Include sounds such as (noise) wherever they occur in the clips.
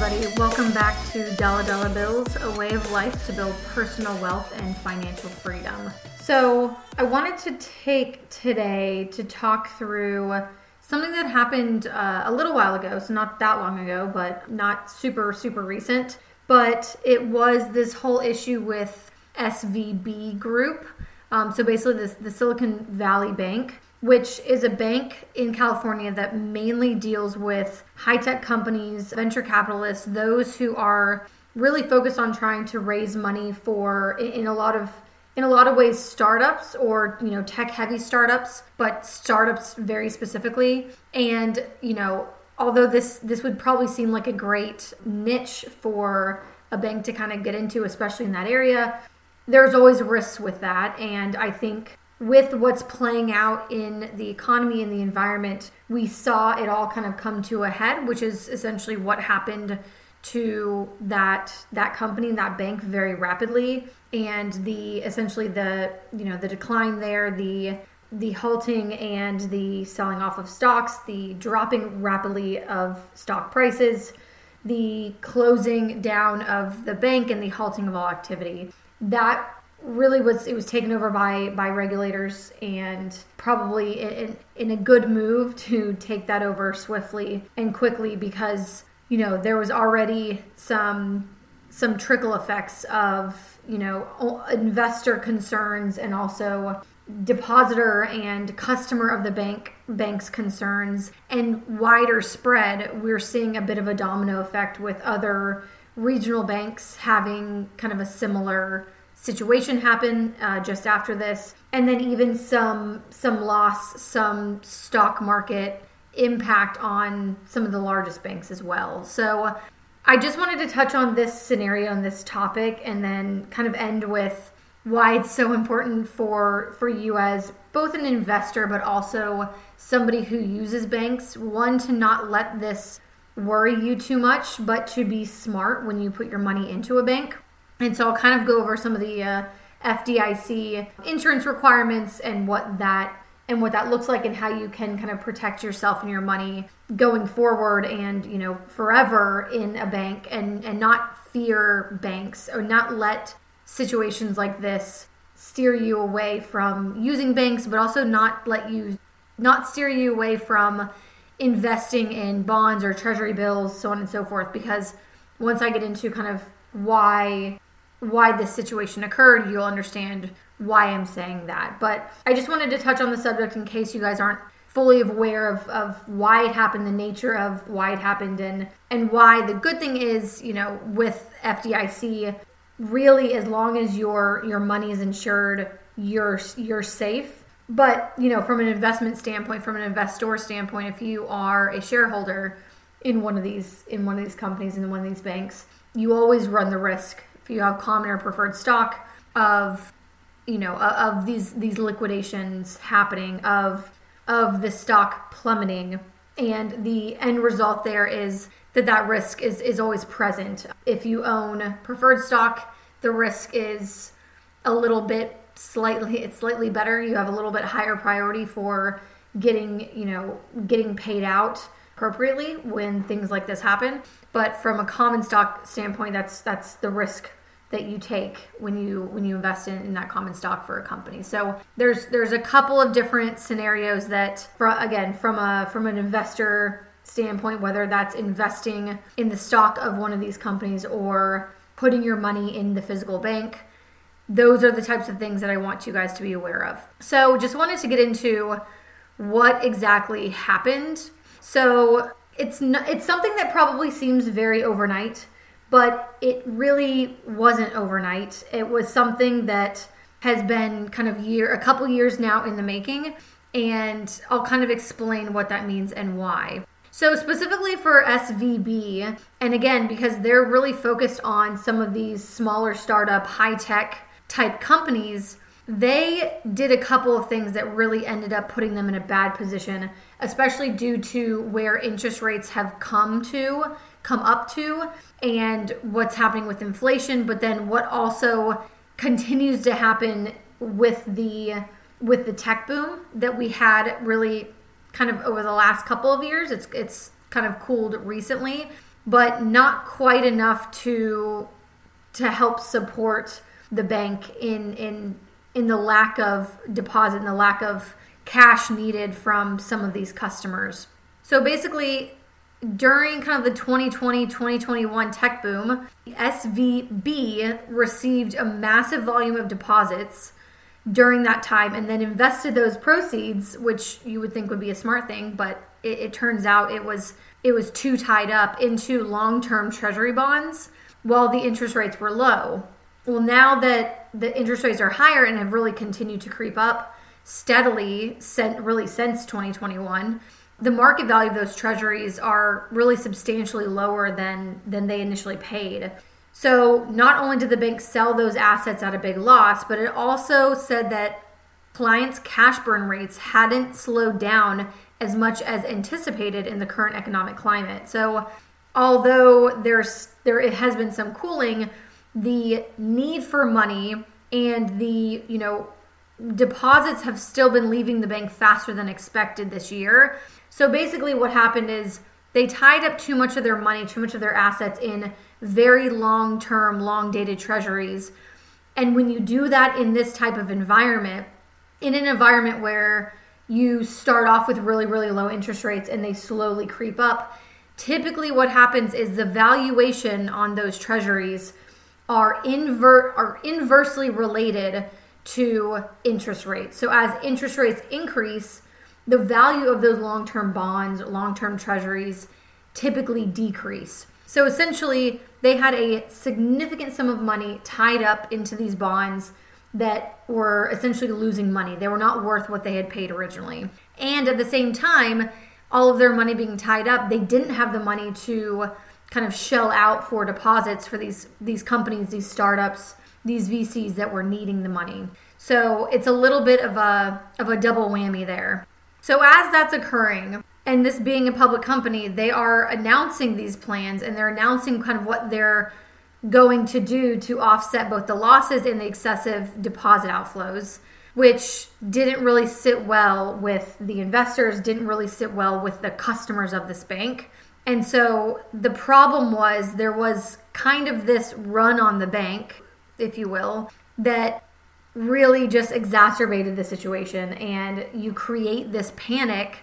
Everybody. Welcome back to Dollar Dollar Bills, a way of life to build personal wealth and financial freedom. So, I wanted to take today to talk through something that happened uh, a little while ago, so not that long ago, but not super, super recent. But it was this whole issue with SVB Group. Um, so, basically, this, the Silicon Valley Bank which is a bank in California that mainly deals with high tech companies, venture capitalists, those who are really focused on trying to raise money for in a lot of in a lot of ways startups or you know tech heavy startups but startups very specifically. And you know although this this would probably seem like a great niche for a bank to kind of get into especially in that area there's always risks with that. And i think with what's playing out in the economy and the environment, we saw it all kind of come to a head, which is essentially what happened to that that company and that bank very rapidly. And the essentially the you know the decline there the the halting and the selling off of stocks the dropping rapidly of stock prices the closing down of the bank and the halting of all activity. That really was it was taken over by by regulators and probably in, in a good move to take that over swiftly and quickly because you know there was already some some trickle effects of you know investor concerns and also depositor and customer of the bank bank's concerns and wider spread. We're seeing a bit of a domino effect with other regional banks having kind of a similar situation happen uh, just after this, and then even some some loss, some stock market impact on some of the largest banks as well. So I just wanted to touch on this scenario and this topic, and then kind of end with why it's so important for for you as both an investor but also somebody who uses banks one to not let this worry you too much but to be smart when you put your money into a bank and so I'll kind of go over some of the uh, FDIC insurance requirements and what that and what that looks like and how you can kind of protect yourself and your money going forward and you know forever in a bank and and not fear banks or not let situations like this steer you away from using banks but also not let you not steer you away from investing in bonds or treasury bills so on and so forth. Because once I get into kind of why why this situation occurred, you'll understand why I'm saying that. But I just wanted to touch on the subject in case you guys aren't fully aware of, of why it happened, the nature of why it happened, and and why the good thing is, you know, with FDIC, really as long as your your money is insured, you're you're safe. But you know, from an investment standpoint, from an investor standpoint, if you are a shareholder in one of these in one of these companies in one of these banks, you always run the risk if you have common or preferred stock of you know of these these liquidations happening of of the stock plummeting. And the end result there is that that risk is is always present. If you own preferred stock the risk is a little bit slightly it's slightly better. You have a little bit higher priority for getting you know getting paid out appropriately when things like this happen. But from a common stock standpoint that's that's the risk that you take when you when you invest in, in that common stock for a company. So there's there's a couple of different scenarios that for, again from a from an investor standpoint whether that's investing in the stock of one of these companies or putting your money in the physical bank those are the types of things that I want you guys to be aware of. So just wanted to get into what exactly happened. So it's not, it's something that probably seems very overnight but it really wasn't overnight. It was something that has been kind of year a couple years now in the making and I'll kind of explain what that means and why. So, specifically for SVB, and again, because they're really focused on some of these smaller startup, high tech type companies, they did a couple of things that really ended up putting them in a bad position, especially due to where interest rates have come to come up to and what's happening with inflation, but then what also continues to happen with the with the tech boom that we had really kind of over the last couple of years. It's it's kind of cooled recently, but not quite enough to to help support the bank in in in the lack of deposit and the lack of cash needed from some of these customers. So basically, during kind of the 2020 2021 tech boom, SVB received a massive volume of deposits during that time and then invested those proceeds, which you would think would be a smart thing, but it, it turns out it was it was too tied up into long-term treasury bonds while the interest rates were low. Well, now that the interest rates are higher and have really continued to creep up steadily, really since 2021, the market value of those treasuries are really substantially lower than than they initially paid. So not only did the bank sell those assets at a big loss, but it also said that clients' cash burn rates hadn't slowed down as much as anticipated in the current economic climate. So although there's there it has been some cooling, the need for money and the, you know, deposits have still been leaving the bank faster than expected this year. So basically, what happened is they tied up too much of their money, too much of their assets in very long term, long dated treasuries. And when you do that in this type of environment, in an environment where you start off with really, really low interest rates and they slowly creep up, typically what happens is the valuation on those treasuries are invert are inversely related to interest rates. So as interest rates increase, the value of those long term bonds, long term treasuries typically decrease. So essentially, they had a significant sum of money tied up into these bonds that were essentially losing money. They were not worth what they had paid originally. And at the same time, all of their money being tied up, they didn't have the money to kind of shell out for deposits for these these companies, these startups, these VCs that were needing the money. So it's a little bit of a of a double whammy there. So, as that's occurring, and this being a public company, they are announcing these plans and they're announcing kind of what they're going to do to offset both the losses and the excessive deposit outflows, which didn't really sit well with the investors, didn't really sit well with the customers of this bank. And so the problem was there was kind of this run on the bank, if you will, that really just exacerbated the situation. And you create this panic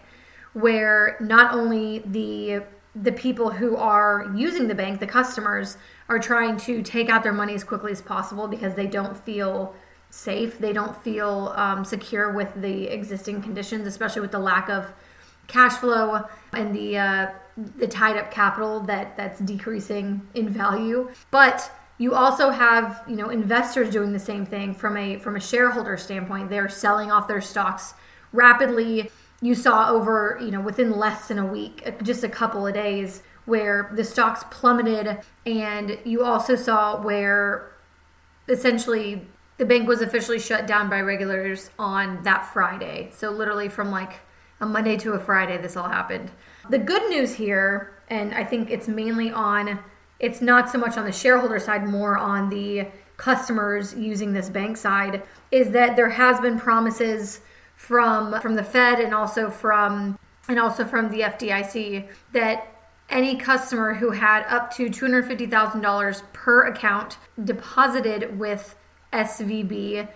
where not only the the people who are using the bank the customers are trying to take out their money as quickly as possible because they don't feel safe. They don't feel um, secure with the existing conditions especially with the lack of cash flow and the uh, the tied up capital that that's decreasing in value. But you also have you know investors doing the same thing from a from a shareholder standpoint. They're selling off their stocks rapidly. You saw over you know within less than a week uh, just a couple of days where the stocks plummeted. And you also saw where essentially the bank was officially shut down by regulators on that Friday. So literally from like a Monday to a Friday this all happened. The good news here and I think it's mainly on it's not so much on the shareholder side, more on the customers using this bank side, is that there has been promises from from the Fed and also from and also from the FDIC that any customer who had up to $250,000 per account deposited with SVB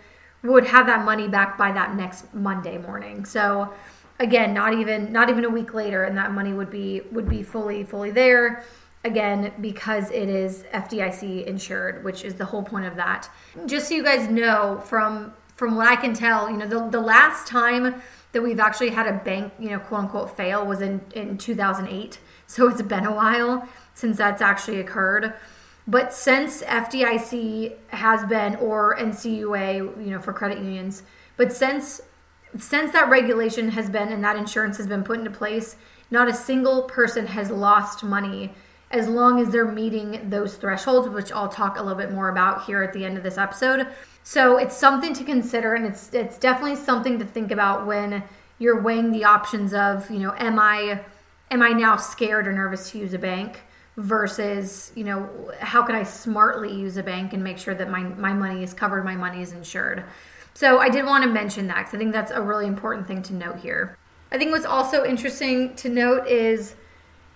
would have that money back by that next Monday morning. So again, not even not even a week later and that money would be would be fully fully there again because it is FDIC insured, which is the whole point of that. Just so you guys know from from what I can tell, you know, the, the last time that we've actually had a bank, you know, quote unquote fail was in in 2008. So it's been a while since that's actually occurred. But since FDIC has been or NCUA, you know, for credit unions, but since since that regulation has been and that insurance has been put into place, not a single person has lost money as long as they're meeting those thresholds, which I'll talk a little bit more about here at the end of this episode. So it's something to consider, and it's it's definitely something to think about when you're weighing the options of, you know, am I am I now scared or nervous to use a bank versus, you know, how can I smartly use a bank and make sure that my my money is covered, my money is insured. So I did want to mention that because I think that's a really important thing to note here. I think what's also interesting to note is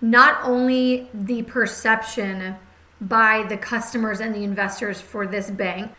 not only the perception by the customers and the investors for this bank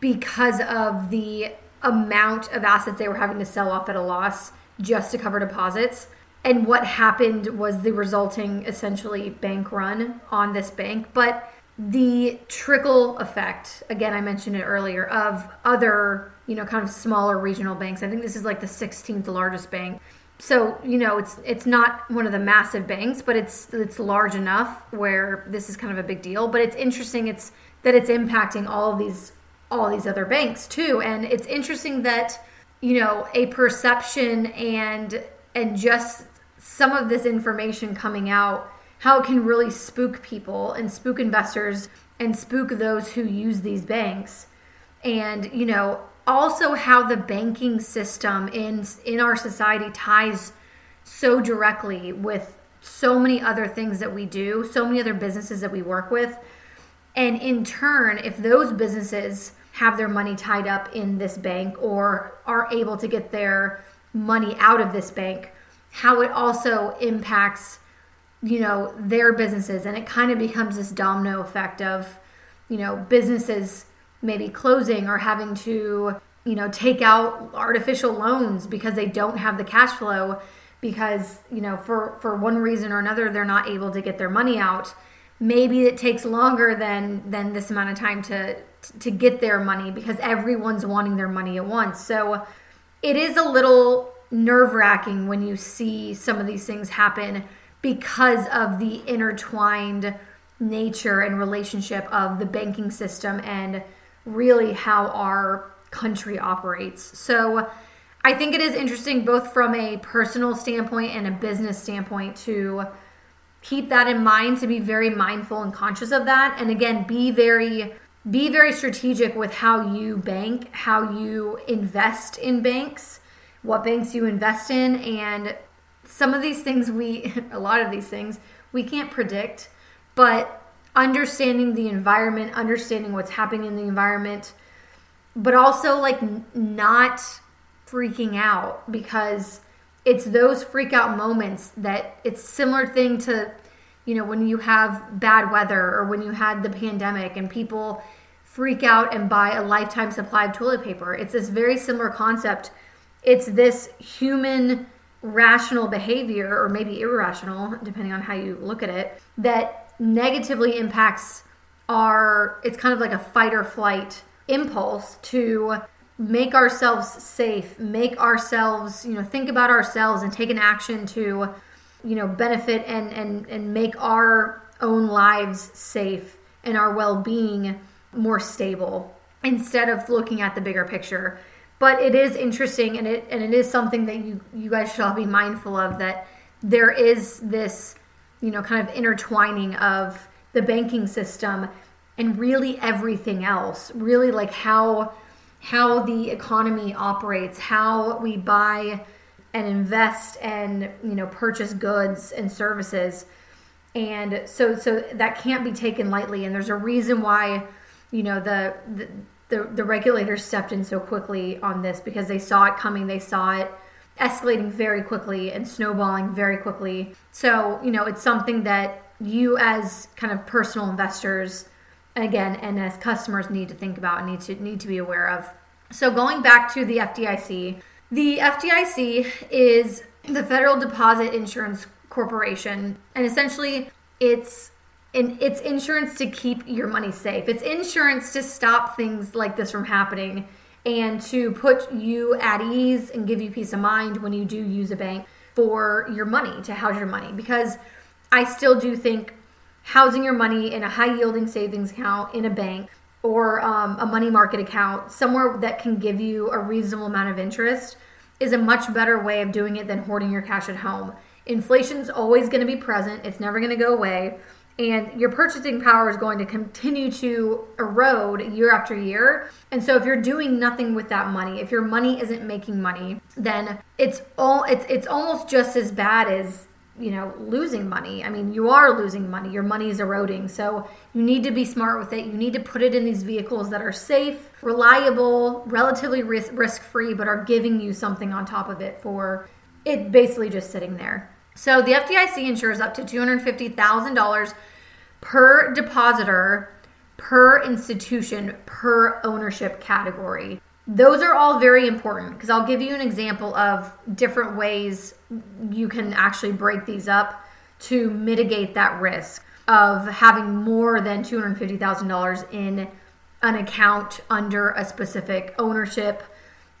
because of the amount of assets they were having to sell off at a loss just to cover deposits. And what happened was the resulting essentially bank run on this bank. But the trickle effect, again, I mentioned it earlier, of other, you know, kind of smaller regional banks. I think this is like the 16th largest bank. So, you know, it's it's not one of the massive banks, but it's it's large enough where this is kind of a big deal. But it's interesting it's that it's impacting all of these all these other banks too. And it's interesting that, you know, a perception and and just some of this information coming out, how it can really spook people and spook investors and spook those who use these banks. And, you know, also how the banking system in in our society ties so directly with so many other things that we do, so many other businesses that we work with. And in turn, if those businesses have their money tied up in this bank or are able to get their money out of this bank, how it also impacts, you know, their businesses. And it kind of becomes this domino effect of, you know, businesses maybe closing or having to, you know, take out artificial loans because they don't have the cash flow because, you know, for, for one reason or another, they're not able to get their money out maybe it takes longer than than this amount of time to to get their money because everyone's wanting their money at once. So it is a little nerve wracking when you see some of these things happen because of the intertwined nature and relationship of the banking system and really how our country operates. So I think it is interesting both from a personal standpoint and a business standpoint to keep that in mind to be very mindful and conscious of that and again be very be very strategic with how you bank how you invest in banks what banks you invest in and some of these things we (laughs) a lot of these things we can't predict but understanding the environment understanding what's happening in the environment but also like not freaking out because it's those freak out moments that it's similar thing to you know when you have bad weather or when you had the pandemic and people freak out and buy a lifetime supply of toilet paper. It's this very similar concept. It's this human rational behavior or maybe irrational depending on how you look at it that negatively impacts our it's kind of like a fight or flight impulse to make ourselves safe, make ourselves, you know, think about ourselves and take an action to, you know, benefit and and and make our own lives safe and our well-being more stable instead of looking at the bigger picture. But it is interesting and it and it is something that you you guys should all be mindful of that there is this, you know, kind of intertwining of the banking system and really everything else. Really like how how the economy operates, how we buy and invest and you know purchase goods and services. And so so that can't be taken lightly and there's a reason why you know the, the the, the regulators stepped in so quickly on this because they saw it coming, they saw it escalating very quickly and snowballing very quickly. So, you know, it's something that you as kind of personal investors again and as customers need to think about and need to need to be aware of. So going back to the fdic the fdic is the federal deposit insurance corporation and essentially it's and it's insurance to keep your money safe. It's insurance to stop things like this from happening and to put you at ease and give you peace of mind when you do use a bank for your money to house your money because i still do think housing your money in a high yielding savings account in a bank or um, a money market account, somewhere that can give you a reasonable amount of interest, is a much better way of doing it than hoarding your cash at home. Inflation's always going to be present, it's never going to go away. And your purchasing power is going to continue to erode year after year. And so if you're doing nothing with that money, if your money isn't making money, then it's all it's it's almost just as bad as you know losing money. I mean you are losing money. Your money is eroding. So you need to be smart with it. You need to put it in these vehicles that are safe reliable relatively risk free but are giving you something on top of it for it basically just sitting there So the FDIC insures up to $250,000 per depositor, per institution, per ownership category. Those are all very important because I'll give you an example of different ways you can actually break these up to mitigate that risk of having more than $250,000 in an account under a specific ownership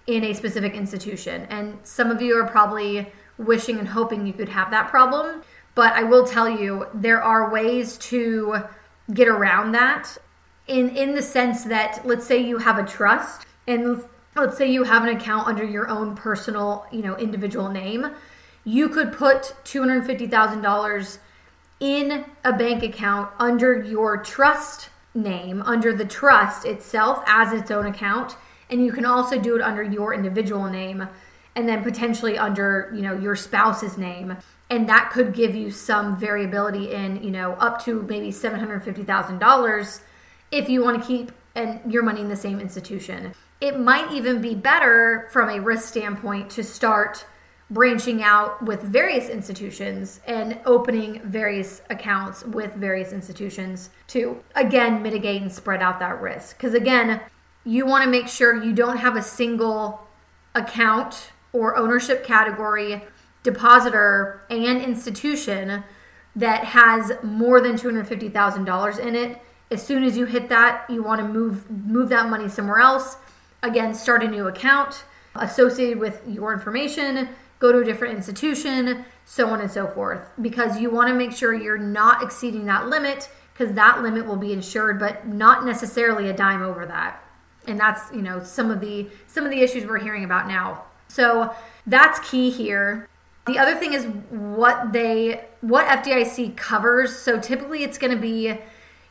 in a specific institution. And some of you are probably wishing and hoping you could have that problem. But I will tell you, there are ways to get around that in, in the sense that, let's say you have a trust and let's say you have an account under your own personal, you know, individual name. You could put $250,000 in a bank account under your trust name, under the trust itself as its own account. And you can also do it under your individual name and then potentially under, you know, your spouse's name. And that could give you some variability in, you know, up to maybe $750,000 if you want to keep and your money in the same institution. It might even be better from a risk standpoint to start branching out with various institutions and opening various accounts with various institutions to again mitigate and spread out that risk. Because again, you want to make sure you don't have a single account or ownership category, depositor, and institution that has more than $250,000 in it. As soon as you hit that, you want to move move that money somewhere else. Again, start a new account associated with your information, go to a different institution, so on and so forth, because you want to make sure you're not exceeding that limit because that limit will be insured, but not necessarily a dime over that. And that's, you know, some of the some of the issues we're hearing about now. So that's key here. The other thing is what they what FDIC covers. So typically it's going to be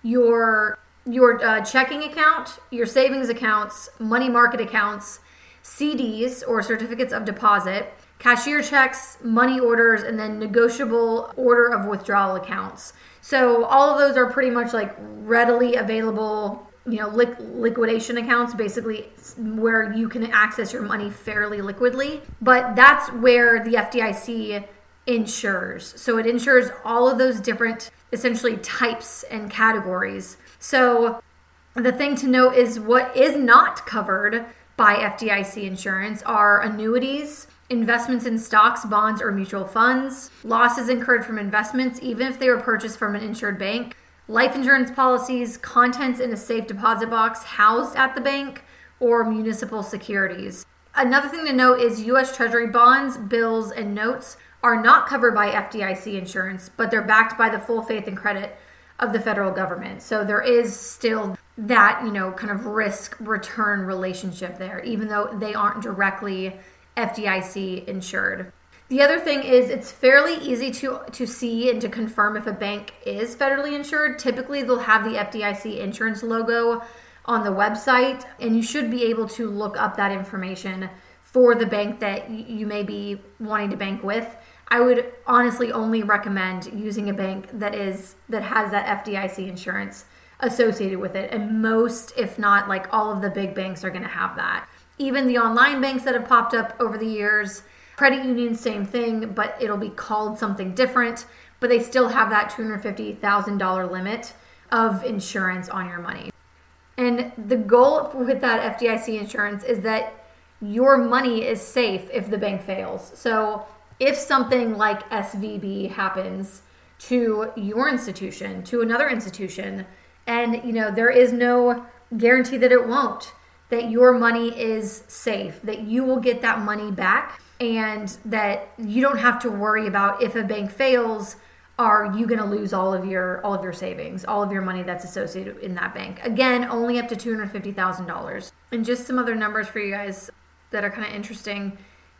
your your uh, checking account, your savings accounts, money market accounts, CDs or certificates of deposit, cashier checks, money orders, and then negotiable order of withdrawal accounts. So all of those are pretty much like readily available you know li- liquidation accounts basically where you can access your money fairly liquidly. But that's where the FDIC insures. So it insures all of those different essentially types and categories. So the thing to note is what is not covered by FDIC insurance are annuities investments in stocks, bonds, or mutual funds, losses incurred from investments, even if they were purchased from an insured bank, life insurance policies, contents in a safe deposit box housed at the bank, or municipal securities. Another thing to note is US Treasury bonds, bills, and notes are not covered by FDIC insurance, but they're backed by the full faith and credit of the federal government. So there is still that, you know, kind of risk return relationship there, even though they aren't directly FDIC insured. The other thing is it's fairly easy to to see and to confirm if a bank is federally insured. Typically they'll have the FDIC insurance logo on the website and you should be able to look up that information for the bank that you may be wanting to bank with. I would honestly only recommend using a bank that is that has that FDIC insurance associated with it. And most, if not like all of the big banks are going to have that. Even the online banks that have popped up over the years, Credit union, same thing, but it'll be called something different. But they still have that $250,000 limit of insurance on your money. And the goal with that FDIC insurance is that your money is safe if the bank fails. So if something like SVB happens to your institution, to another institution, and you know there is no guarantee that it won't, that your money is safe, that you will get that money back and that you don't have to worry about if a bank fails are you going to lose all of your all of your savings all of your money that's associated in that bank? Again only up to $250000 and just some other numbers for you guys that are kind of interesting.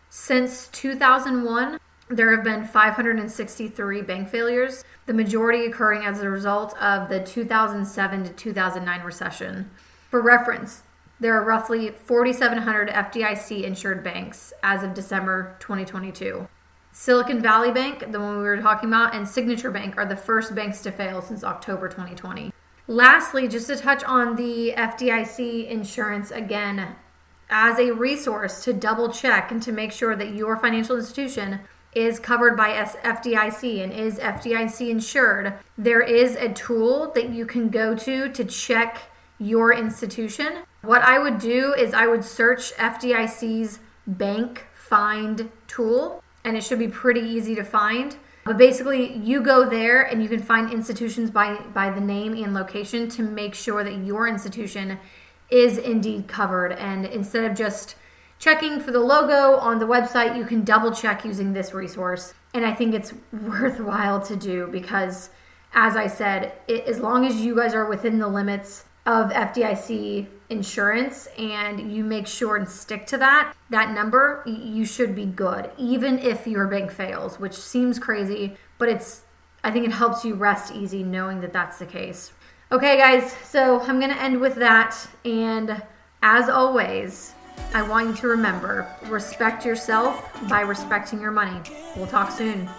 Since 2001 there have been 563 bank failures the majority occurring as a result of the 2007 to 2009 recession. For reference there are roughly 4,700 FDIC insured banks as of December 2022. Silicon Valley Bank, the one we were talking about, and Signature Bank are the first banks to fail since October 2020. Lastly, just to touch on the FDIC insurance again, as a resource to double check and to make sure that your financial institution is covered by FDIC and is FDIC insured, there is a tool that you can go to to check your institution. What I would do is I would search FDIC's bank find tool, and it should be pretty easy to find. But basically, you go there and you can find institutions by, by the name and location to make sure that your institution is indeed covered. And instead of just checking for the logo on the website, you can double check using this resource. And I think it's (laughs) worthwhile to do because, as I said, it, as long as you guys are within the limits of FDIC insurance and you make sure and stick to that, that number, you should be good, even if your bank fails, which seems crazy, but it's, I think it helps you rest easy knowing that that's the case. Okay, guys, so I'm to end with that. And as always, I want you to remember respect yourself by respecting your money. We'll talk soon.